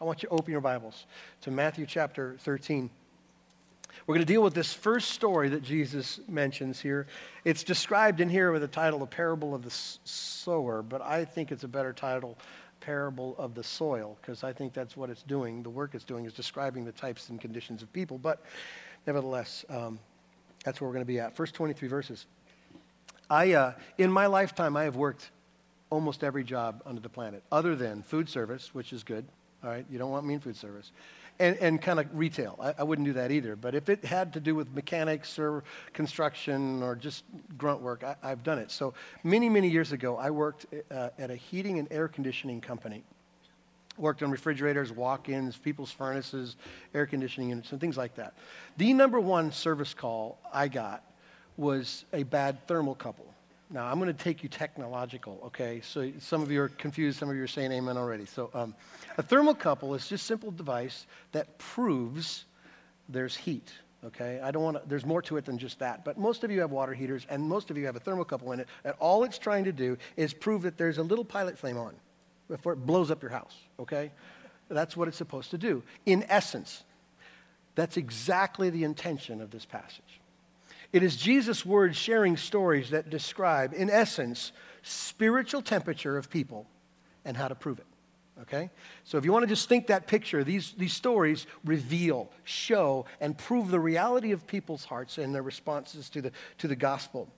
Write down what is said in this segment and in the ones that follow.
I want you to open your Bibles to Matthew chapter 13. We're going to deal with this first story that Jesus mentions here. It's described in here with the title, The Parable of the Sower, but I think it's a better title, Parable of the Soil, because I think that's what it's doing. The work it's doing is describing the types and conditions of people. But nevertheless, um, that's where we're going to be at. First 23 verses. I, uh, in my lifetime, I have worked almost every job under the planet, other than food service, which is good. All right, you don't want mean food service and, and kind of retail. I, I, wouldn't do that either. But if it had to do with mechanics or construction or just grunt work, I, have done it. So many, many years ago, I worked uh, at a heating and air conditioning company. Worked on refrigerators, walk-ins, people's furnaces, air conditioning units, and things like that. The number one service call I got was a bad thermocouple. Now, I'm going to take you technological, okay? So some of you are confused, some of you are saying amen already. So um, a thermocouple is just a simple device that proves there's heat, okay? I don't want to, there's more to it than just that. But most of you have water heaters, and most of you have a thermocouple in it, and all it's trying to do is prove that there's a little pilot flame on before it blows up your house, okay? That's what it's supposed to do. In essence, that's exactly the intention of this passage. It is Jesus' words sharing stories that describe, in essence, spiritual temperature of people and how to prove it. Okay? So if you want to just think that picture, these, these stories reveal, show, and prove the reality of people's hearts and their responses to the, to the gospel.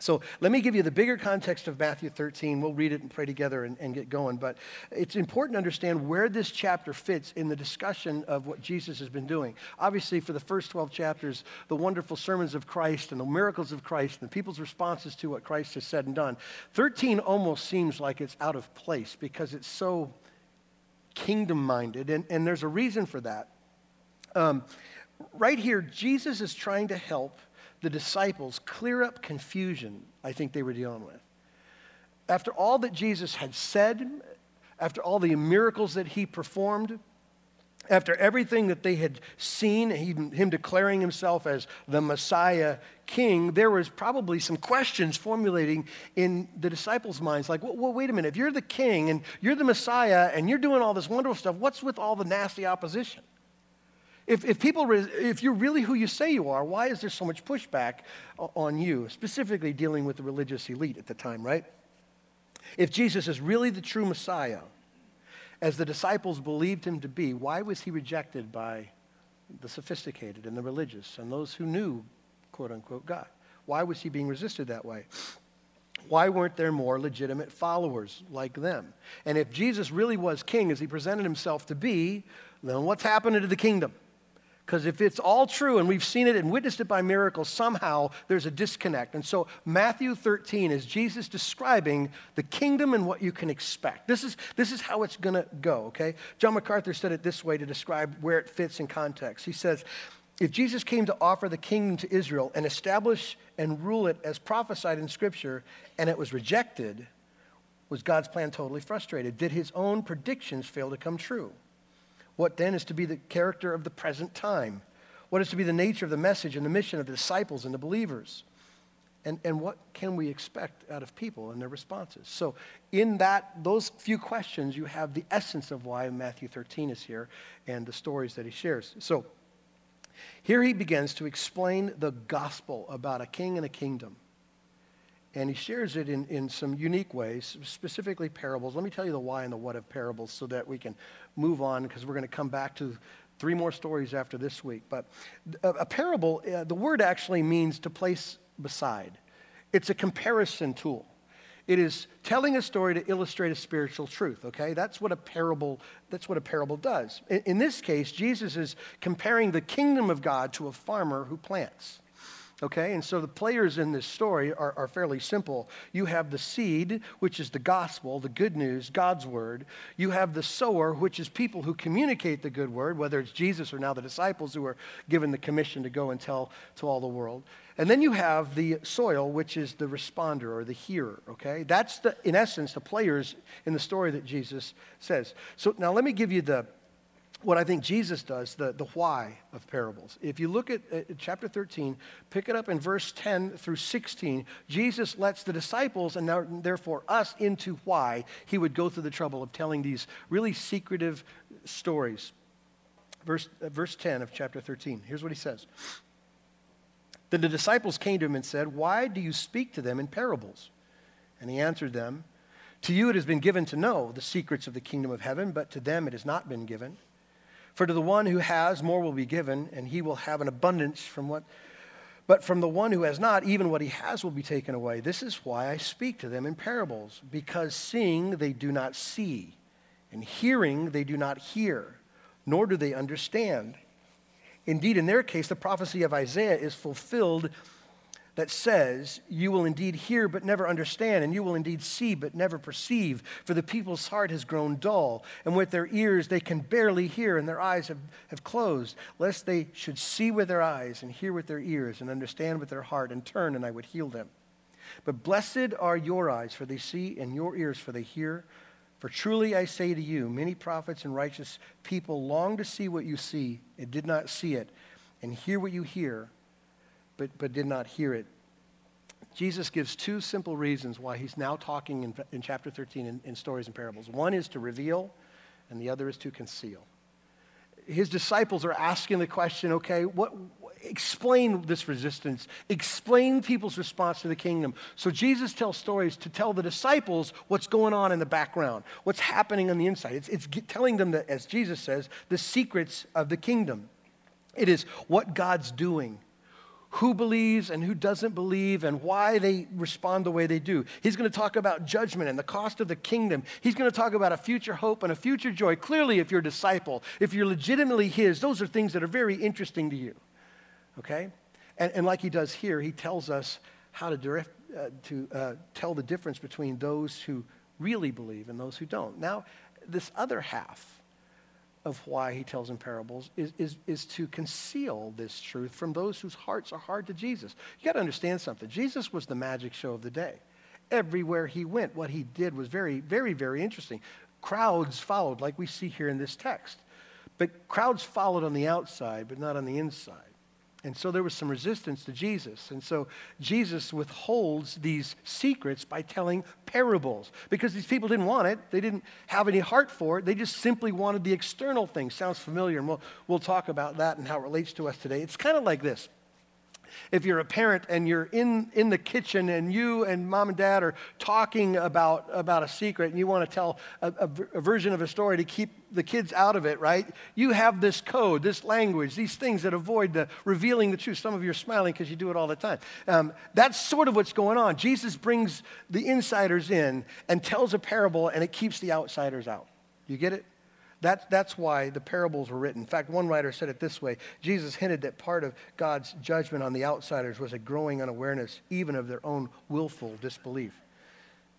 So let me give you the bigger context of Matthew 13. We'll read it and pray together and, and, get going. But it's important to understand where this chapter fits in the discussion of what Jesus has been doing. Obviously, for the first 12 chapters, the wonderful sermons of Christ and the miracles of Christ and the people's responses to what Christ has said and done. 13 almost seems like it's out of place because it's so kingdom minded, and, and there's a reason for that. Um, right here, Jesus is trying to help the disciples clear up confusion I think they were dealing with. After all that Jesus had said, after all the miracles that he performed, after everything that they had seen, him declaring himself as the Messiah king, there was probably some questions formulating in the disciples' minds like, well, well, wait a minute, if you're the king and you're the Messiah and you're doing all this wonderful stuff, what's with all the nasty opposition? If, if people, if you're really who you say you are, why is there so much pushback on you, specifically dealing with the religious elite at the time, right? If Jesus is really the true Messiah, as the disciples believed him to be, why was he rejected by the sophisticated and the religious and those who knew, quote unquote, God? Why was he being resisted that way? Why weren't there more legitimate followers like them? And if Jesus really was king as he presented himself to be, then what's happening to the kingdom? Because if it's all true and we've seen it and witnessed it by miracles, somehow there's a disconnect. And so Matthew 13 is Jesus describing the kingdom and what you can expect. This is, this is how it's going to go, okay? John MacArthur said it this way to describe where it fits in context. He says, if Jesus came to offer the kingdom to Israel and establish and rule it as prophesied in Scripture, and it was rejected, was God's plan totally frustrated? Did his own predictions fail to come true? What then is to be the character of the present time? What is to be the nature of the message and the mission of the disciples and the believers? And, and what can we expect out of people and their responses? So, in that, those few questions, you have the essence of why Matthew 13 is here and the stories that he shares. So, here he begins to explain the gospel about a king and a kingdom. And he shares it in, in some unique ways, specifically parables. Let me tell you the why and the what of parables so that we can move on because we're going to come back to three more stories after this week. But a, a parable, uh, the word actually means to place beside, it's a comparison tool. It is telling a story to illustrate a spiritual truth, okay? That's what a parable, that's what a parable does. In, in this case, Jesus is comparing the kingdom of God to a farmer who plants. Okay, and so the players in this story are, are, fairly simple. You have the seed, which is the gospel, the good news, God's word. You have the sower, which is people who communicate the good word, whether it's Jesus or now the disciples who are given the commission to go and tell to all the world. And then you have the soil, which is the responder or the hearer. Okay, that's the, in essence, the players in the story that Jesus says. So now let me give you the what I think Jesus does, the, the why of parables. If you look at, chapter 13, pick it up in verse 10 through 16, Jesus lets the disciples and now, therefore us into why he would go through the trouble of telling these really secretive stories. Verse, uh, verse 10 of chapter 13. Here's what he says. Then the disciples came to him and said, Why do you speak to them in parables? And he answered them, To you it has been given to know the secrets of the kingdom of heaven, but to them it has not been given. For to the one who has, more will be given, and he will have an abundance from what. But from the one who has not, even what he has will be taken away. This is why I speak to them in parables, because seeing they do not see, and hearing they do not hear, nor do they understand. Indeed, in their case, the prophecy of Isaiah is fulfilled that says, You will indeed hear but never understand, and you will indeed see but never perceive. For the people's heart has grown dull, and with their ears they can barely hear, and their eyes have, have closed, lest they should see with their eyes, and hear with their ears, and understand with their heart, and turn, and I would heal them. But blessed are your eyes, for they see, and your ears, for they hear. For truly I say to you, many prophets and righteous people long to see what you see and did not see it, and hear what you hear, but, but did not hear it. Jesus gives two simple reasons why he's now talking in, in chapter 13 in, in stories and parables. One is to reveal, and the other is to conceal. His disciples are asking the question okay, what, explain this resistance, explain people's response to the kingdom. So Jesus tells stories to tell the disciples what's going on in the background, what's happening on the inside. It's, it's telling them, that, as Jesus says, the secrets of the kingdom. It is what God's doing who believes and who doesn't believe and why they respond the way they do. He's going to talk about judgment and the cost of the kingdom. He's going to talk about a future hope and a future joy. Clearly, if you're a disciple, if you're legitimately His, those are things that are very interesting to you okay? And, and like he does here, he tells us how to, direct, uh, to uh, tell the difference between those who really believe and those who don't. Now, this other half of why he tells in parables is, is, is to conceal this truth from those whose hearts are hard to Jesus. You got to understand something. Jesus was the magic show of the day. Everywhere he went, what he did was very, very, very interesting. Crowds followed, like we see here in this text. But crowds followed on the outside, but not on the inside. And so there was some resistance to Jesus. And so Jesus withholds these secrets by telling parables because these people didn't want it. They didn't have any heart for it. They just simply wanted the external thing. Sounds familiar, and we'll, we'll talk about that and how it relates to us today. It's kind of like this if you're a parent and you're in, in the kitchen and you and mom and dad are talking about, about a secret and you want to tell a, a, a, version of a story to keep the kids out of it, right? You have this code, this language, these things that avoid the revealing the truth. Some of you are smiling because you do it all the time. Um, that's sort of what's going on. Jesus brings the insiders in and tells a parable and it keeps the outsiders out. You get it? That, that's why the parables were written. In fact, one writer said it this way Jesus hinted that part of God's judgment on the outsiders was a growing unawareness, even of their own willful disbelief.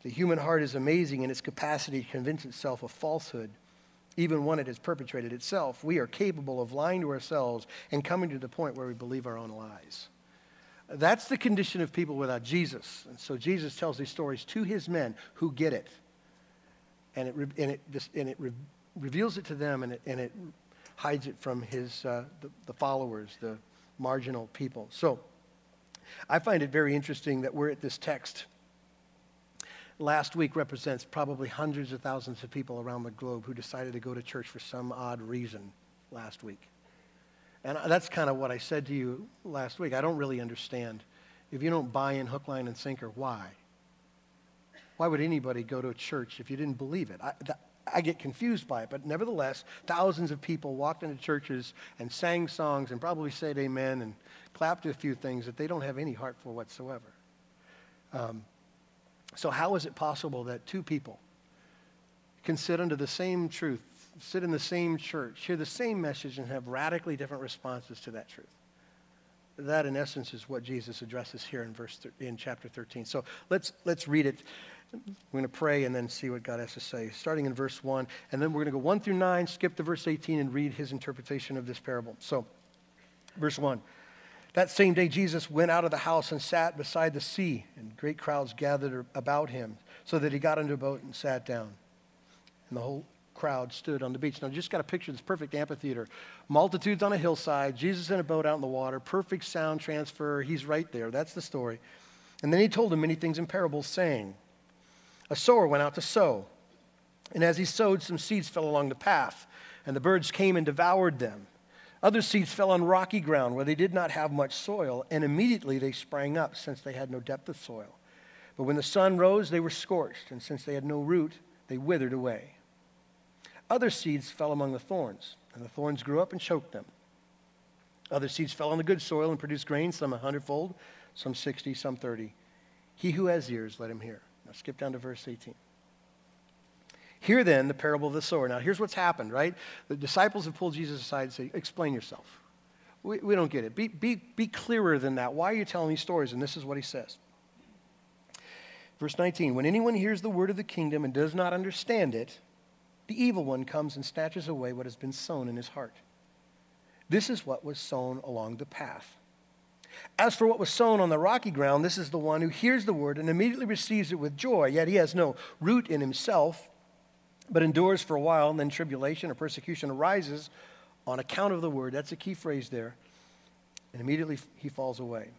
The human heart is amazing in its capacity to convince itself of falsehood, even when it has perpetrated itself. We are capable of lying to ourselves and coming to the point where we believe our own lies. That's the condition of people without Jesus. And so Jesus tells these stories to his men who get it. And it, and it, and it reveals it to them and it, and it hides it from his, uh, the, the followers, the marginal people. So I find it very interesting that we're at this text. Last week represents probably hundreds of thousands of people around the globe who decided to go to church for some odd reason last week. And that's kind of what I said to you last week. I don't really understand. If you don't buy in hook, line, and sinker, why? Why would anybody go to a church if you didn't believe it? I, that, I get confused by it, but nevertheless, thousands of people walked into churches and sang songs and probably said amen and clapped a few things that they don't have any heart for whatsoever. Um, so, how is it possible that two people can sit under the same truth, sit in the same church, hear the same message, and have radically different responses to that truth? That, in essence, is what Jesus addresses here in verse in chapter 13. So let's let's read it. We're going to pray and then see what God has to say, starting in verse 1. And then we're going to go 1 through 9, skip to verse 18, and read his interpretation of this parable. So, verse 1. That same day, Jesus went out of the house and sat beside the sea, and great crowds gathered about him, so that he got into a boat and sat down. And the whole crowd stood on the beach. Now, just got to picture of this perfect amphitheater. Multitudes on a hillside, Jesus in a boat out in the water, perfect sound transfer. He's right there. That's the story. And then he told them many things in parables, saying, a sower went out to sow. And as he sowed, some seeds fell along the path. and the birds came and devoured them. Other seeds fell on rocky ground where they did not have much soil, and immediately they sprang up, since they had no depth of soil. But when the sun rose, they were scorched, and since they had no root, they withered away. Other seeds fell among the thorns, and the thorns grew up and choked them. Other seeds fell on the good soil and produced grain, some a hundredfold, some sixty, some thirty. He who has ears, let him hear. Now skip down to verse 18. Hear then the parable of the sower. Now, here's what's happened, right? The disciples have pulled Jesus aside and say, Explain yourself. We, we don't get it. Be, be, be clearer than that. Why are you telling these stories? And this is what he says. Verse 19 When anyone hears the word of the kingdom and does not understand it, the evil one comes and snatches away what has been sown in his heart. This is what was sown along the path. As for what was sown on the rocky ground, this is the one who hears the word and immediately receives it with joy, yet he has no root in himself but endures for a while, and then tribulation or persecution arises on account of the word. That's a key phrase there. And immediately he falls away.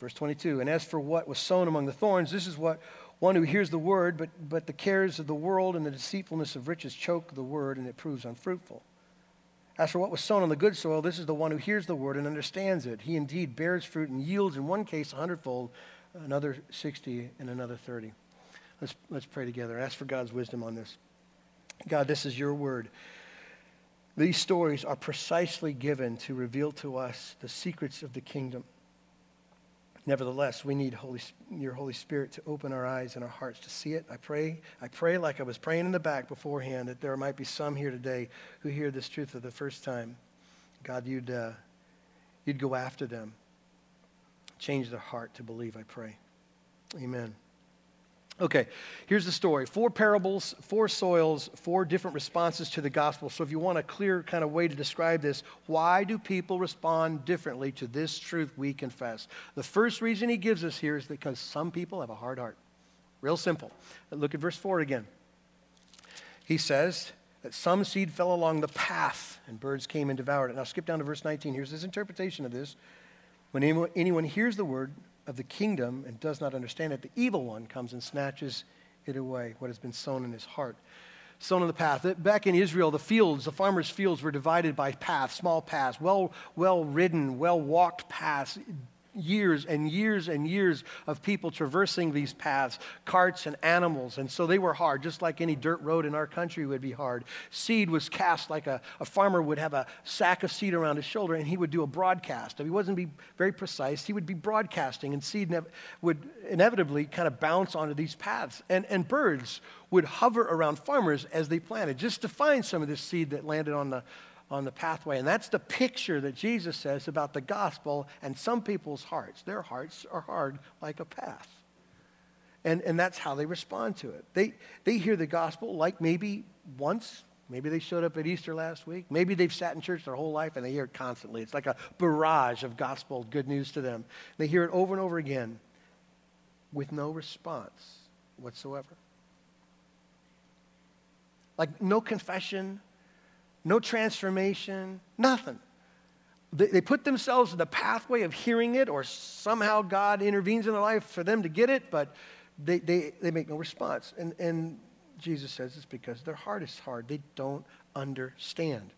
Verse 22 And as for what was sown among the thorns, this is what one who hears the word, but, but the cares of the world and the deceitfulness of riches choke the word, and it proves unfruitful. As for what was sown on the good soil, this is the one who hears the word and understands it. He indeed bears fruit and yields, in one case, a hundredfold, another 60, and another 30. Let's, let's pray together. Ask for God's wisdom on this. God, this is your word. These stories are precisely given to reveal to us the secrets of the kingdom. Nevertheless, we need Holy, your Holy Spirit to open our eyes and our hearts to see it. I pray, I pray like I was praying in the back beforehand that there might be some here today who hear this truth for the first time. God, you'd, uh, you'd go after them. Change their heart to believe, I pray. Amen. Okay, here's the story four parables, four soils, four different responses to the gospel. So, if you want a clear kind of way to describe this, why do people respond differently to this truth we confess? The first reason he gives us here is because some people have a hard heart. Real simple. Look at verse 4 again. He says that some seed fell along the path and birds came and devoured it. Now, skip down to verse 19. Here's his interpretation of this. When anyone, anyone hears the word, of the kingdom and does not understand it, the evil one comes and snatches it away, what has been sown in his heart. Sown in the path. Back in Israel, the fields, the farmers' fields were divided by paths, small paths, well, well ridden, well walked paths, years and years and years of people traversing these paths, carts and animals. And so they were hard, just like any dirt road in our country would be hard. Seed was cast like a, a farmer would have a sack of seed around his shoulder and he would do a broadcast. If he wasn't be very precise, he would be broadcasting and seed nev- would inevitably kind of bounce onto these paths. And, and birds would hover around farmers as they planted just to find some of this seed that landed on the on the pathway. And that's the picture that Jesus says about the gospel and some people's hearts. Their hearts are hard like a path. And, and that's how they respond to it. They, they hear the gospel like maybe once. Maybe they showed up at Easter last week. Maybe they've sat in church their whole life and they hear it constantly. It's like a barrage of gospel good news to them. They hear it over and over again with no response whatsoever. Like no confession, no transformation, nothing. They, they put themselves in the pathway of hearing it, or somehow God intervenes in their life for them to get it, but they, they, they make no response. And, and Jesus says it's because their heart is hard. They don't understand.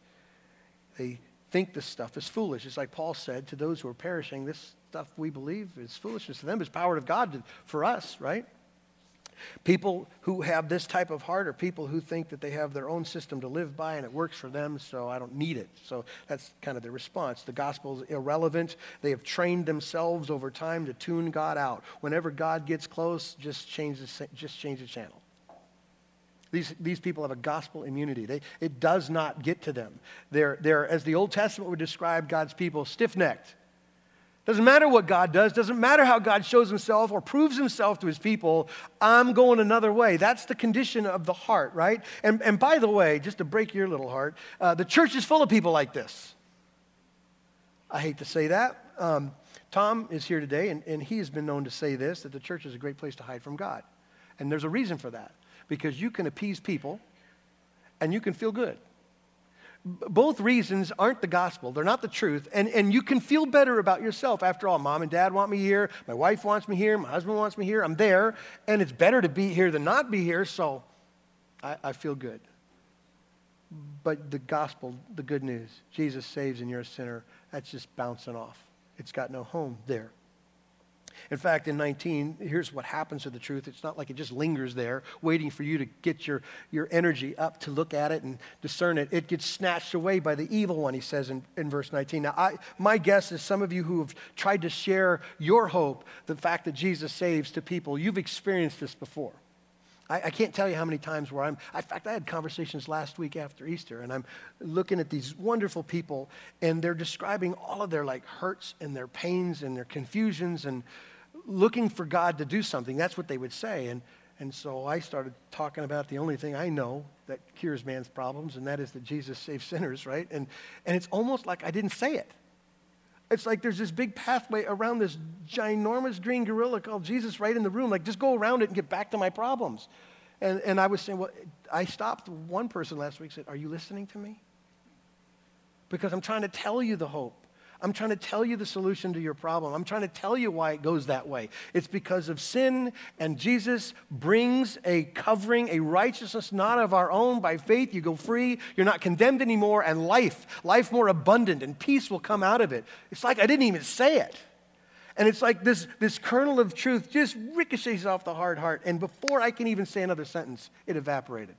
They think this stuff is foolish. It's like Paul said to those who are perishing, this stuff we believe is foolishness to them, is power of God for us, right? People who have this type of heart are people who think that they have their own system to live by and it works for them, so I don't need it. So that's kind of their response. The gospel is irrelevant. They have trained themselves over time to tune God out. Whenever God gets close, just change the, just change the channel. These, these people have a gospel immunity. They, it does not get to them. They're, they're, as the Old Testament would describe God's people, stiff necked. Doesn't matter what God does, doesn't matter how God shows himself or proves himself to his people, I'm going another way. That's the condition of the heart, right? And, and by the way, just to break your little heart, uh, the church is full of people like this. I hate to say that. Um, Tom is here today, and, and he has been known to say this that the church is a great place to hide from God. And there's a reason for that because you can appease people and you can feel good both reasons aren't the gospel. They're not the truth. And, and you can feel better about yourself. After all, mom and dad want me here. My wife wants me here. My husband wants me here. I'm there. And it's better to be here than not be here. So I, I feel good. But the gospel, the good news, Jesus saves and you're a sinner, that's just bouncing off. It's got no home there. In fact, in 19, here's what happens to the truth. It's not like it just lingers there, waiting for you to get your, your energy up to look at it and discern it. It gets snatched away by the evil one, he says in, in verse 19. Now, I, my guess is some of you who have tried to share your hope, the fact that Jesus saves to people, you've experienced this before. I, I, can't tell you how many times where I'm, in fact, I had conversations last week after Easter, and I'm looking at these wonderful people, and they're describing all of their like hurts and their pains and their confusions and looking for God to do something. That's what they would say. And, and so I started talking about the only thing I know that cures man's problems, and that is that Jesus saves sinners, right? And, and it's almost like I didn't say it. It's like there's this big pathway around this ginormous green gorilla called Jesus right in the room. Like, just go around it and get back to my problems. And, and I was saying, well, I stopped one person last week said, Are you listening to me? Because I'm trying to tell you the hope. I'm trying to tell you the solution to your problem. I'm trying to tell you why it goes that way. It's because of sin, and Jesus brings a covering, a righteousness not of our own. By faith, you go free. You're not condemned anymore, and life, life more abundant, and peace will come out of it. It's like I didn't even say it. And it's like this, this kernel of truth just ricochets off the hard heart, and before I can even say another sentence, it evaporated.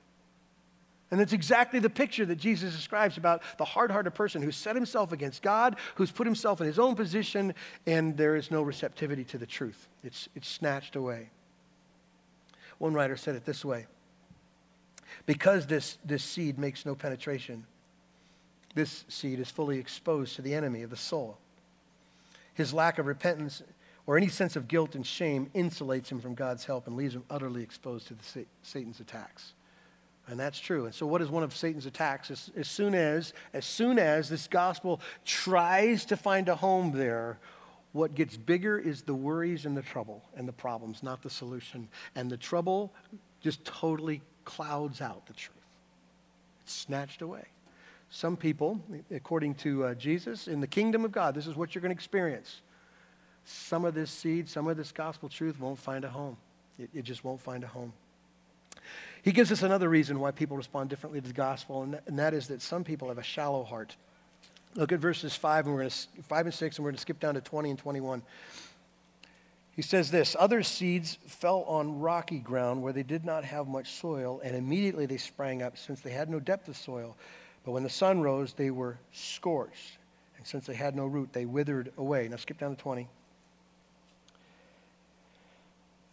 And that's exactly the picture that Jesus describes about the hard hearted person who's set himself against God, who's put himself in his own position, and there is no receptivity to the truth. It's, it's snatched away. One writer said it this way Because this, this seed makes no penetration, this seed is fully exposed to the enemy of the soul. His lack of repentance or any sense of guilt and shame insulates him from God's help and leaves him utterly exposed to the, Satan's attacks. And that's true. And so what is one of Satan's attacks? As, as, soon as, as soon as this gospel tries to find a home there, what gets bigger is the worries and the trouble and the problems, not the solution. And the trouble just totally clouds out the truth. It's snatched away. Some people, according to uh, Jesus, in the kingdom of God, this is what you're going to experience. Some of this seed, some of this gospel truth won't find a home. It, it just won't find a home. He gives us another reason why people respond differently to the gospel, and that, and that is that some people have a shallow heart. Look at verses 5 and, we're to, 5 and 6, and we're going to skip down to 20 and 21. He says this Other seeds fell on rocky ground where they did not have much soil, and immediately they sprang up, since they had no depth of soil. But when the sun rose, they were scorched. And since they had no root, they withered away. Now skip down to 20.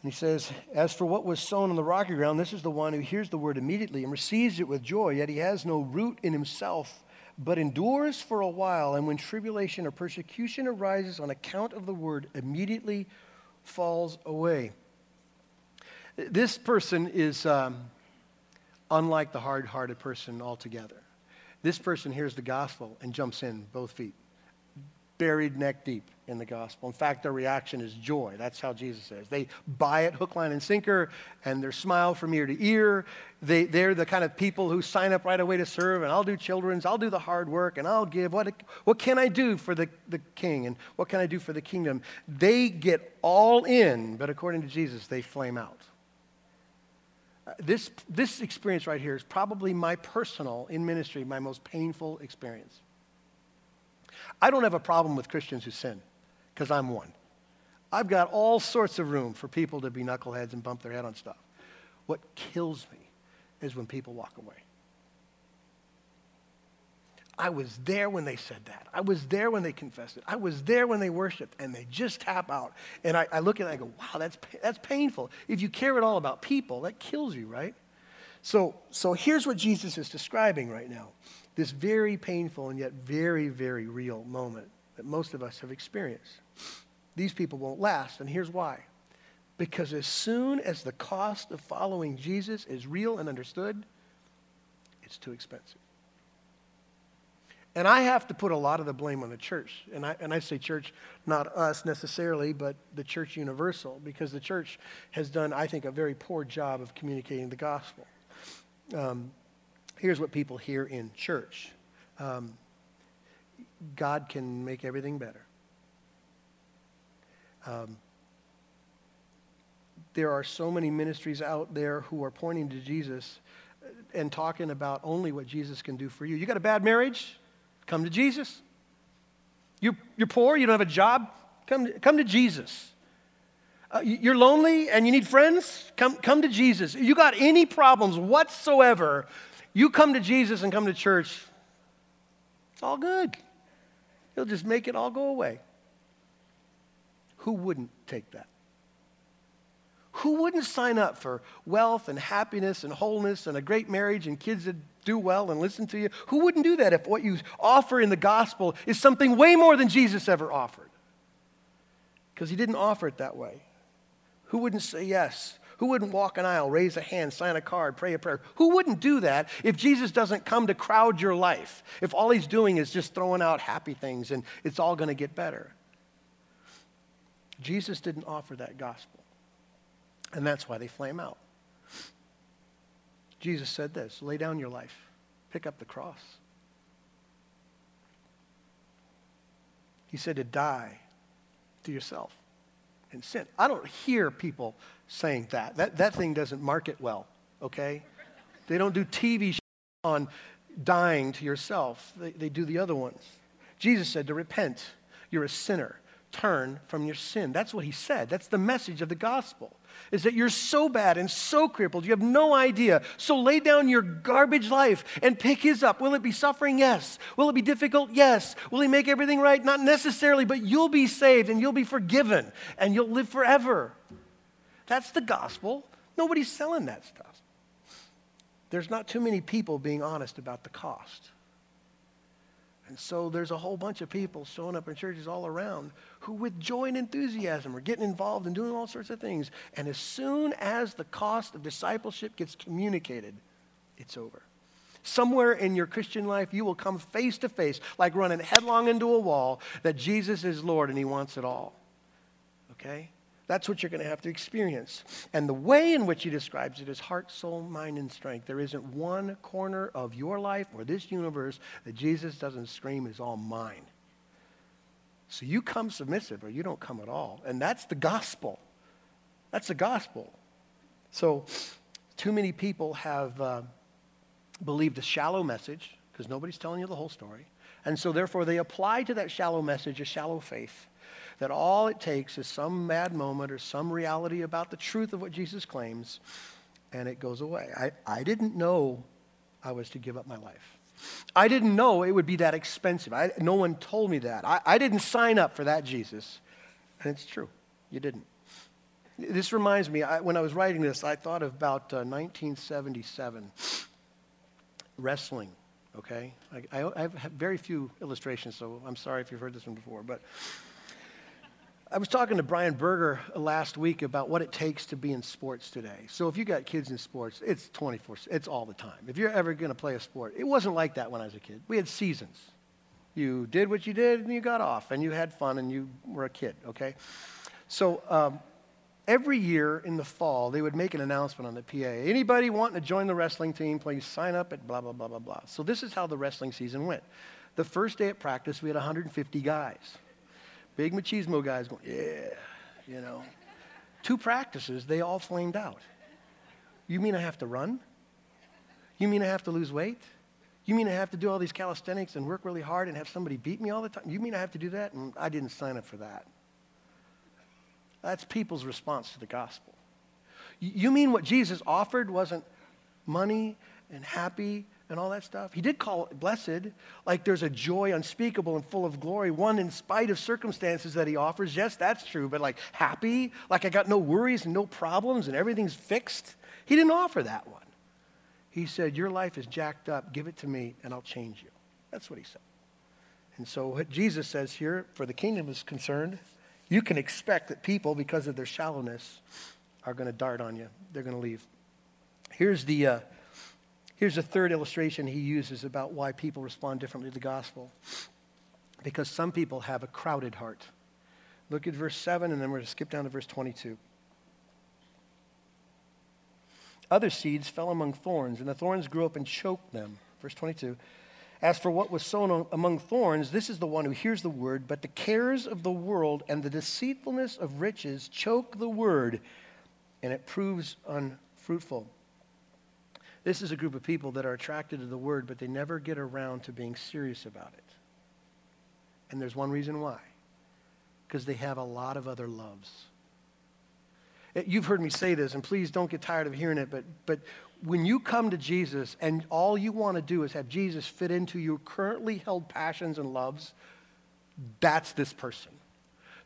And he says, As for what was sown on the rocky ground, this is the one who hears the word immediately and receives it with joy, yet he has no root in himself, but endures for a while. And when tribulation or persecution arises on account of the word, immediately falls away. This person is um, unlike the hard hearted person altogether. This person hears the gospel and jumps in both feet buried neck deep in the gospel. In fact, their reaction is joy. That's how Jesus says. They buy it hook, line, and sinker, and their smile from ear to ear. They, they're the kind of people who sign up right away to serve, and I'll do children's, I'll do the hard work, and I'll give. What, what can I do for the, the king, and what can I do for the kingdom? They get all in, but according to Jesus, they flame out. Uh, this, this experience right here is probably my personal, in ministry, my most painful experience. I don't have a problem with Christians who sin, because I'm one. I've got all sorts of room for people to be knuckleheads and bump their head on stuff. What kills me is when people walk away. I was there when they said that. I was there when they confessed it. I was there when they worshiped, and they just tap out. And I, I look at it and I go, wow, that's, that's painful. If you care at all about people, that kills you, right? So, so here's what Jesus is describing right now this very painful and yet very, very real moment that most of us have experienced. These people won't last, and here's why. Because as soon as the cost of following Jesus is real and understood, it's too expensive. And I have to put a lot of the blame on the church. And I, and I say church, not us necessarily, but the church universal, because the church has done, I think, a very poor job of communicating the gospel. Um, here's what people hear in church um, God can make everything better. Um, there are so many ministries out there who are pointing to Jesus and talking about only what Jesus can do for you. You got a bad marriage? Come to Jesus. You, you're poor, you don't have a job? Come, come to Jesus. Uh, you're lonely and you need friends? Come, come to Jesus. You got any problems whatsoever? You come to Jesus and come to church. It's all good. He'll just make it all go away. Who wouldn't take that? Who wouldn't sign up for wealth and happiness and wholeness and a great marriage and kids that do well and listen to you? Who wouldn't do that if what you offer in the gospel is something way more than Jesus ever offered? Because he didn't offer it that way. Who wouldn't say yes? Who wouldn't walk an aisle, raise a hand, sign a card, pray a prayer? Who wouldn't do that if Jesus doesn't come to crowd your life? If all he's doing is just throwing out happy things and it's all going to get better? Jesus didn't offer that gospel. And that's why they flame out. Jesus said this lay down your life, pick up the cross. He said to die to yourself and sin. I don't hear people saying that. That, that thing doesn't market well, okay? They don't do TV on dying to yourself, they, they do the other ones. Jesus said to repent. You're a sinner. Turn from your sin. That's what he said. That's the message of the gospel. Is that you're so bad and so crippled, you have no idea. So lay down your garbage life and pick his up. Will it be suffering? Yes. Will it be difficult? Yes. Will he make everything right? Not necessarily, but you'll be saved and you'll be forgiven and you'll live forever. That's the gospel. Nobody's selling that stuff. There's not too many people being honest about the cost. And so there's a whole bunch of people showing up in churches all around who, with joy and enthusiasm, are getting involved and doing all sorts of things. And as soon as the cost of discipleship gets communicated, it's over. Somewhere in your Christian life, you will come face to face, like running headlong into a wall, that Jesus is Lord and He wants it all. Okay? That's what you're going to have to experience. And the way in which he describes it is heart, soul, mind, and strength. There isn't one corner of your life or this universe that Jesus doesn't scream is all mine. So you come submissive or you don't come at all. And that's the gospel. That's the gospel. So too many people have uh, believed a shallow message because nobody's telling you the whole story. And so therefore they apply to that shallow message a shallow faith that all it takes is some mad moment or some reality about the truth of what Jesus claims, and it goes away. I, I didn't know I was to give up my life. I didn't know it would be that expensive. I, no one told me that. I, I didn't sign up for that, Jesus. And it's true. You didn't. This reminds me, I, when I was writing this, I thought about uh, 1977 wrestling, okay? I, I, I have very few illustrations, so I'm sorry if you've heard this one before. But I was talking to Brian Berger last week about what it takes to be in sports today. So if you got kids in sports, it's 24, it's all the time. If you're ever going to play a sport, it wasn't like that when I was a kid. We had seasons. You did what you did and you got off and you had fun and you were a kid, okay? So um, every year in the fall, they would make an announcement on the PA. Anybody wanting to join the wrestling team, please sign up at blah, blah, blah, blah, blah. So this is how the wrestling season went. The first day at practice, we had 150 guys. Big machismo guys going, yeah, you know. Two practices, they all flamed out. You mean I have to run? You mean I have to lose weight? You mean I have to do all these calisthenics and work really hard and have somebody beat me all the time? You mean I have to do that? And I didn't sign up for that. That's people's response to the gospel. You mean what Jesus offered wasn't money and happy and all that stuff. He did call it blessed, like there's a joy unspeakable and full of glory, one in spite of circumstances that he offers. Yes, that's true, but like happy, like I got no worries and no problems and everything's fixed. He didn't offer that one. He said, Your life is jacked up, give it to me, and I'll change you. That's what he said. And so, what Jesus says here, for the kingdom is concerned, you can expect that people, because of their shallowness, are going to dart on you. They're going to leave. Here's the. Uh, Here's a third illustration he uses about why people respond differently to the gospel. Because some people have a crowded heart. Look at verse 7, and then we're going to skip down to verse 22. Other seeds fell among thorns, and the thorns grew up and choked them. Verse 22. As for what was sown among thorns, this is the one who hears the word, but the cares of the world and the deceitfulness of riches choke the word, and it proves unfruitful. This is a group of people that are attracted to the word, but they never get around to being serious about it. And there's one reason why because they have a lot of other loves. Eh, you've heard me say this, and please don't get tired of hearing it, but, but when you come to Jesus and all you want to do is have Jesus fit into your currently held passions and loves, that's this person.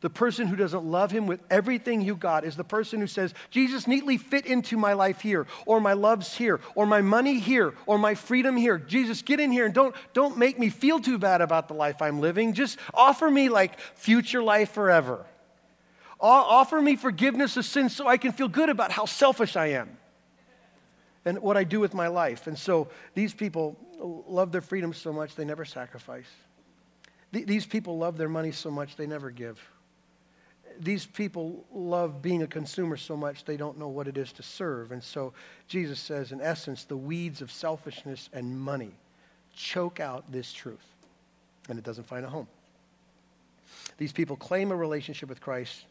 The person who doesn't love him with everything you got is the person who says, Jesus, neatly fit into my life here, or my loves here, or my money here, or my freedom here. Jesus, get in here and don't, don't make me feel too bad about the life I'm living. Just offer me like future life forever. Offer me forgiveness of sins so I can feel good about how selfish I am and what I do with my life. And so these people love their freedom so much they never sacrifice. These people love their money so much they never give these people love being a consumer so much they don't know what it is to serve. And so Jesus says, in essence, the weeds of selfishness and money choke out this truth, and it doesn't find a home. These people claim a relationship with Christ,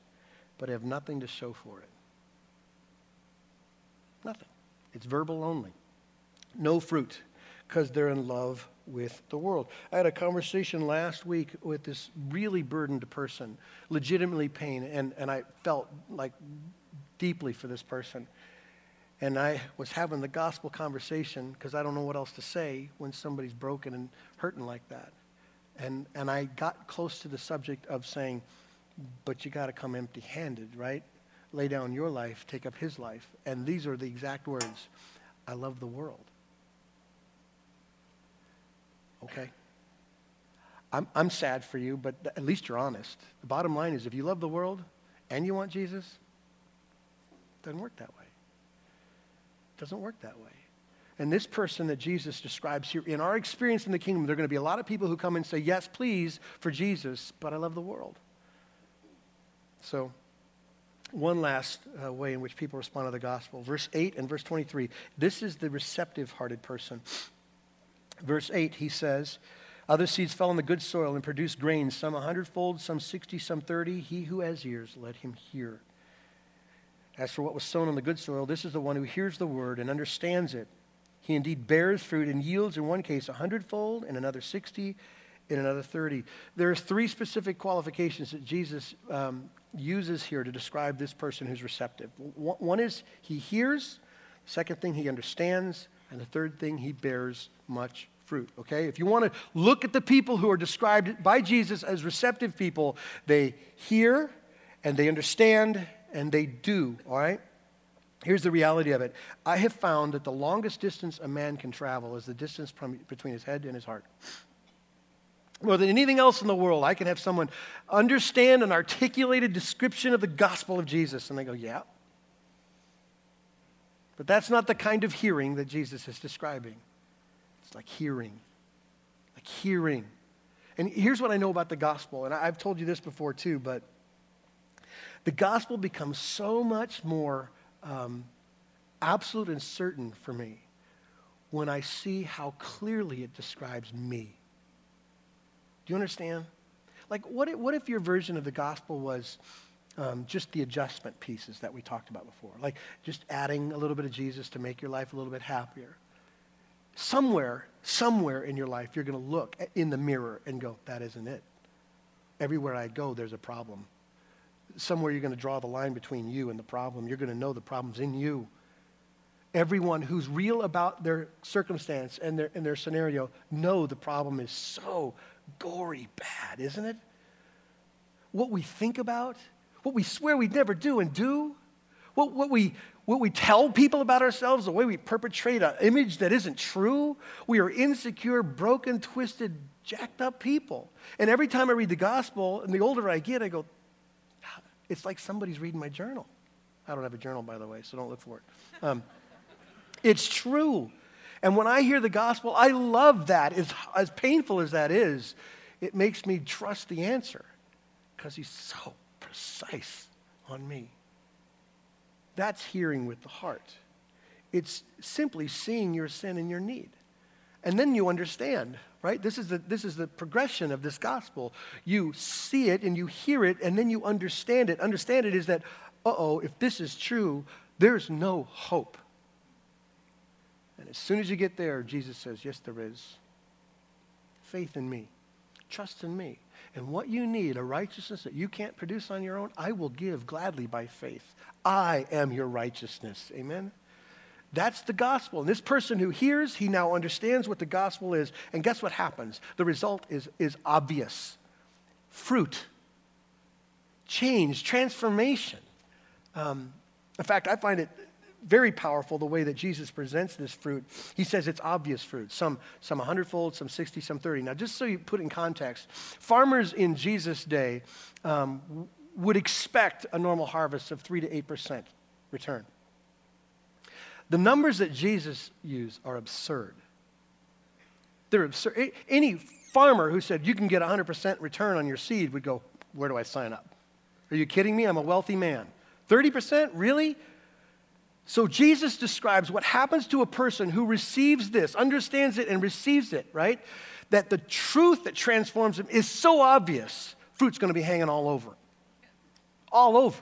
but have nothing to show for it. Nothing. It's verbal only. No fruit, because they're in love with the world. I had a conversation last week with this really burdened person, legitimately pain, and, and I felt like deeply for this person. And I was having the gospel conversation because I don't know what else to say when somebody's broken and hurting like that. And, and I got close to the subject of saying, but you got to come empty handed, right? Lay down your life, take up his life. And these are the exact words I love the world. Okay? I'm, I'm sad for you, but at least you're honest. The bottom line is if you love the world and you want Jesus, it doesn't work that way. It doesn't work that way. And this person that Jesus describes here, in our experience in the kingdom, there are going to be a lot of people who come and say, Yes, please, for Jesus, but I love the world. So, one last uh, way in which people respond to the gospel. Verse 8 and verse 23. This is the receptive hearted person. Verse 8, he says, Other seeds fell on the good soil and produced grain, some a hundredfold, some sixty, some thirty. He who has ears, let him hear. As for what was sown on the good soil, this is the one who hears the word and understands it. He indeed bears fruit and yields, in one case, a hundredfold, in another sixty, in another thirty. There are three specific qualifications that Jesus um, uses here to describe this person who's receptive. One is he hears, second thing, he understands, and the third thing, he bears much fruit. Okay? If you want to look at the people who are described by Jesus as receptive people, they hear and they understand and they do. All right? Here's the reality of it I have found that the longest distance a man can travel is the distance between his head and his heart. More than anything else in the world, I can have someone understand an articulated description of the gospel of Jesus, and they go, Yeah, but that's not the kind of hearing that Jesus is describing. It's like hearing, like hearing. And here's what I know about the gospel, and I've told you this before too, but the gospel becomes so much more um, absolute and certain for me when I see how clearly it describes me. Do you understand? Like, what if, what if your version of the gospel was um, just the adjustment pieces that we talked about before, like just adding a little bit of Jesus to make your life a little bit happier. Somewhere, somewhere in your life, you're going to look in the mirror and go, that isn't it. Everywhere I go, there's a problem. Somewhere you're going to draw the line between you and the problem. You're going to know the problem's in you. Everyone who's real about their circumstance and their, and their scenario know the problem is so gory bad, isn't it? What we think about, what we swear we'd never do and do, what, what, we, what we tell people about ourselves, the way we perpetrate an image that isn't true. We are insecure, broken, twisted, jacked up people. And every time I read the gospel, and the older I get, I go, it's like somebody's reading my journal. I don't have a journal, by the way, so don't look for it. Um, it's true. And when I hear the gospel, I love that. As, as painful as that is, it makes me trust the answer because he's so precise on me. That's hearing with the heart. It's simply seeing your sin and your need. And then you understand, right? This is the, this is the progression of this gospel. You see it and you hear it, and then you understand it. Understand it is that, uh oh, if this is true, there's no hope. And as soon as you get there, Jesus says, Yes, there is. Faith in me. Trust in me. And what you need, a righteousness that you can't produce on your own, I will give gladly by faith. I am your righteousness. Amen? That's the gospel. And this person who hears, he now understands what the gospel is. And guess what happens? The result is, is obvious fruit, change, transformation. Um, in fact, I find it very powerful the way that Jesus presents this fruit. He says it's obvious fruit, some, some 100 fold, some 60, some 30. Now, just so you put in context, farmers in Jesus' day um, would expect a normal harvest of 3 to 8% return. The numbers that Jesus used are absurd. They're absurd. Any farmer who said you can get 100% return on your seed would go, Where do I sign up? Are you kidding me? I'm a wealthy man. 30%? Really? So Jesus describes what happens to a person who receives this, understands it, and receives it, right? That the truth that transforms him is so obvious, fruit's to be hanging all over. All over.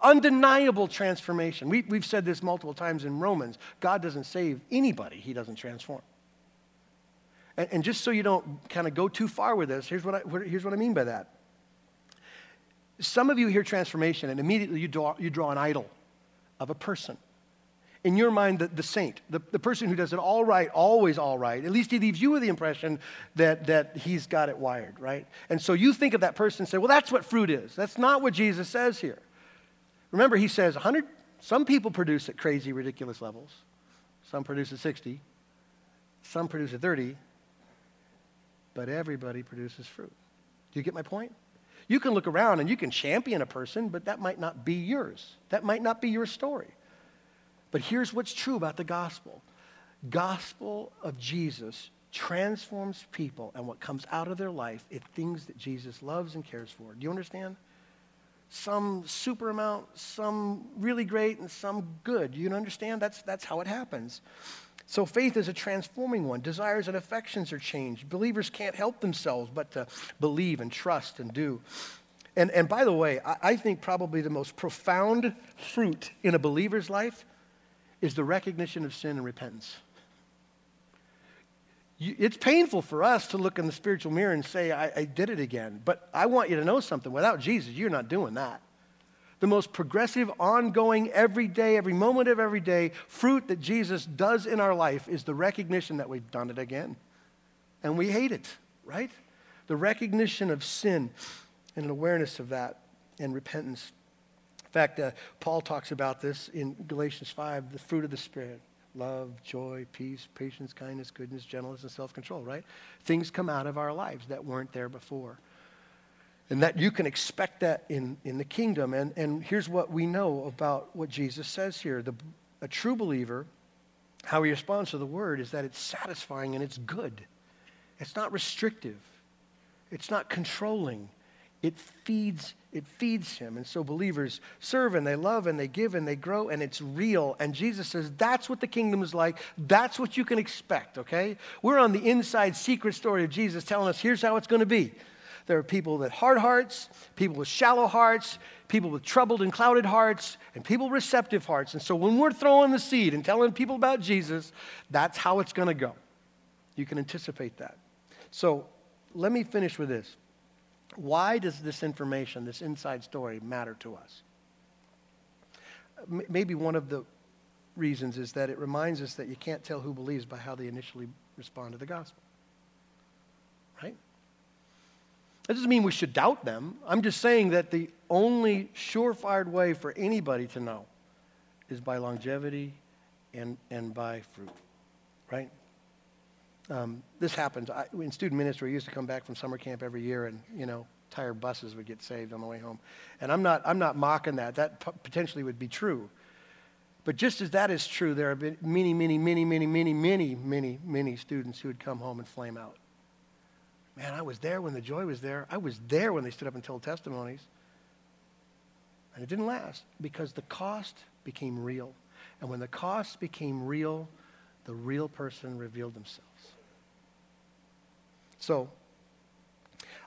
Undeniable transformation. We, we've said this multiple times in Romans God doesn't save anybody, He doesn't transform. And, and just so you don't kind of go too far with this, here's what, I, here's what I mean by that. Some of you hear transformation, and immediately you draw, you draw an idol of a person in your mind the, the saint, the, the person who does it all right, always all right. At least he leaves you with the impression that, that he's got it wired, right? And so you think of that person and say, well, that's what fruit is. That's not what Jesus says here. Remember, he says 100, some people produce at crazy, ridiculous levels. Some produce at 60. Some produce at 30. But everybody produces fruit. Do you get my point? You can look around and you can champion a person, but that might not be yours. That might not be your story. But here's what's true about the gospel gospel of Jesus transforms people, and what comes out of their life is things that Jesus loves and cares for. Do you understand? Some super amount, some really great, and some good. You understand? That's, that's how it happens. So faith is a transforming one. Desires and affections are changed. Believers can't help themselves but to believe and trust and do. And, and by the way, I, I think probably the most profound fruit in a believer's life is the recognition of sin and repentance. You, it's painful for us to look in the spiritual mirror and say, I, I did it again. But I want you to know something. Without Jesus, you're not doing that. The most progressive, ongoing, every day, every moment of every day fruit that Jesus does in our life is the recognition that we've done it again. And we hate it, right? The recognition of sin and an awareness of that and repentance fact, uh, Paul talks about this in Galatians 5, the fruit of the Spirit love, joy, peace, patience, kindness, goodness, gentleness, and self control, right? Things come out of our lives that weren't there before. And that you can expect that in, in the kingdom. And, and here's what we know about what Jesus says here the, a true believer, how he responds to the word is that it's satisfying and it's good. It's not restrictive, it's not controlling, it feeds it feeds him. And so believers serve and they love and they give and they grow and it's real. And jesus says that's what the kingdom is like. That's what you can expect okay? We're on the inside secret story of jesus telling us here's how it's going to be. There are people with hard hearts people with shallow hearts people with troubled and clouded hearts and people with receptive hearts. And so when we're throwing the seed and telling people about jesus that's how it's going to go. You can anticipate that. So let me finish with this why does this information, this inside story, matter to us? maybe one of the reasons is that it reminds us that you can't tell who believes by how they initially respond to the gospel. Right? That doesn't mean we should doubt them. I'm just saying that the only surefire way for anybody to know is by longevity and, and by fruit. Right? Um, this happens. I, in student ministry, we used to come back from summer camp every year, and you know, tired buses would get saved on the way home. And I'm not, I'm not mocking that. That p- potentially would be true. But just as that is true, there have been many, many, many, many, many, many, many, many students who would come home and flame out. Man, I was there when the joy was there. I was there when they stood up and told testimonies. And it didn't last because the cost became real. And when the cost became real, the real person revealed themselves. So,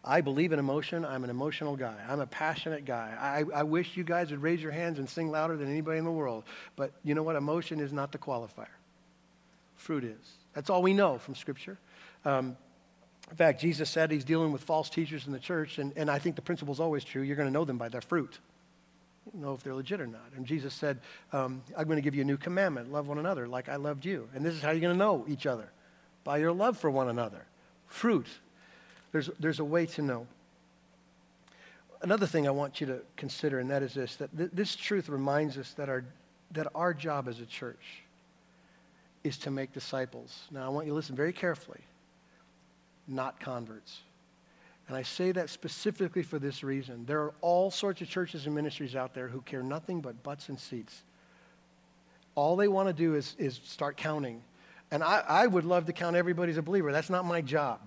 I believe in emotion. I'm an emotional guy. I'm a passionate guy. I, I wish you guys would raise your hands and sing louder than anybody in the world. But you know what? Emotion is not the qualifier. fruit is. That's all we know from Scripture. Um, in fact, Jesus said he's dealing with false teachers in the church, and, and I think the principle is always true. You're going to know them by their fruit. You know if they're legit or not. And Jesus said, um, I'm going to give you a new commandment love one another like I loved you. And this is how you're going to know each other by your love for one another. Fruit. There's, there's a way to know. Another thing I want you to consider, and that is this that th- this truth reminds us that our, that our job as a church is to make disciples. Now, I want you to listen very carefully not converts. And I say that specifically for this reason. There are all sorts of churches and ministries out there who care nothing but butts and seats. All they want to do is, is start counting. And I, I would love to count everybody as a believer. That's not my job.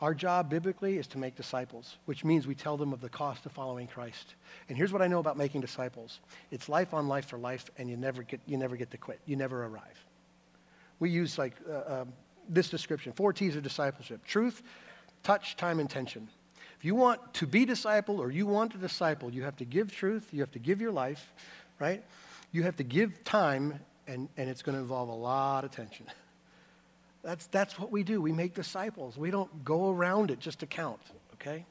Our job biblically is to make disciples, which means we tell them of the cost of following Christ. And here's what I know about making disciples it's life on life for life, and you never get, you never get to quit. You never arrive. We use like uh, um, this description four T's of discipleship truth, touch, time, intention. If you want to be disciple or you want to disciple, you have to give truth, you have to give your life, right? You have to give time, and, and it's going to involve a lot of tension. That's, that's what we do. We make disciples. We don't go around it just to count, okay?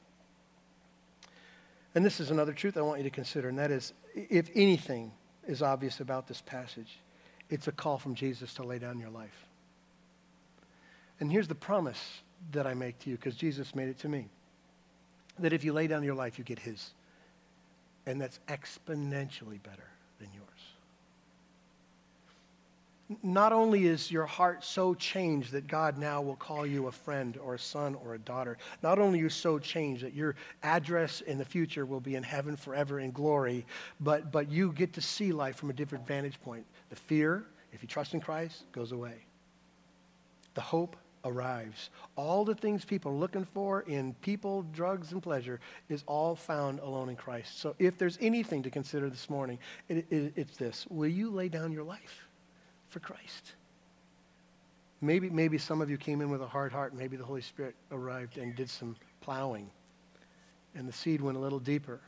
And this is another truth I want you to consider, and that is if anything is obvious about this passage, it's a call from Jesus to lay down your life. And here's the promise that I make to you because Jesus made it to me that if you lay down your life, you get His. And that's exponentially better than yours. Not only is your heart so changed that God now will call you a friend or a son or a daughter, not only are you so changed that your address in the future will be in heaven forever in glory, but, but you get to see life from a different vantage point. The fear, if you trust in Christ, goes away. The hope arrives. All the things people are looking for in people, drugs, and pleasure is all found alone in Christ. So if there's anything to consider this morning, it, it, it's this. Will you lay down your life for Christ? Maybe, maybe some of you came in with a hard heart. Maybe the Holy Spirit arrived and did some plowing, and the seed went a little deeper.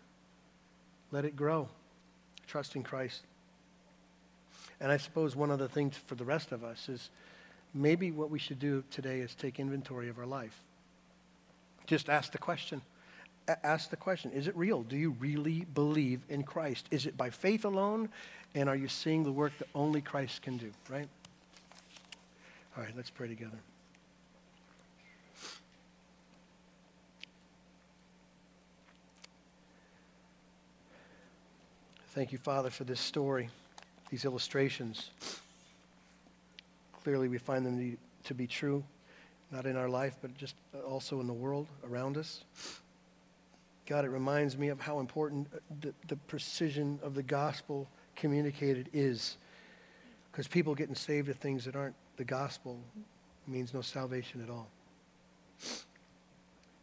Let it grow. Trust in Christ. And I suppose one of the things for the rest of us is maybe what we should do today is take inventory of our life. Just ask the question. A- ask the question Is it real? Do you really believe in Christ? Is it by faith alone? And are you seeing the work that only Christ can do, right? All right, let's pray together. Thank you, Father, for this story, these illustrations. Clearly, we find them to be true, not in our life, but just also in the world around us. God, it reminds me of how important uh, the, the precision of the gospel communicated is. Because people getting saved to things that aren't the gospel means no salvation at all.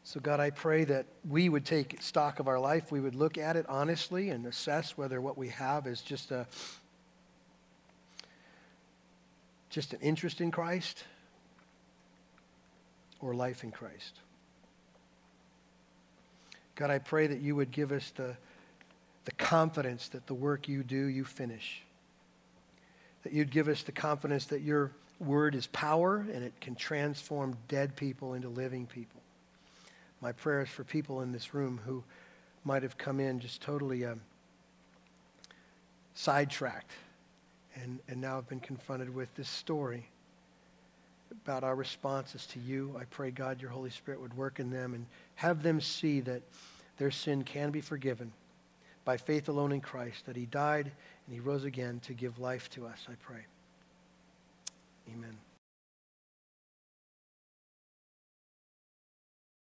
So, God, I pray that we would take stock of our life. We would look at it honestly and assess whether what we have is just a, just an interest in Christ or life in Christ. God, I pray that you would give us the, the confidence that the work you do, you finish. That you'd give us the confidence that your word is power and it can transform dead people into living people. My prayer is for people in this room who might have come in just totally um, sidetracked and, and now have been confronted with this story about our responses to you. I pray, God, your Holy Spirit would work in them and have them see that their sin can be forgiven by faith alone in Christ, that he died and he rose again to give life to us, I pray. Amen.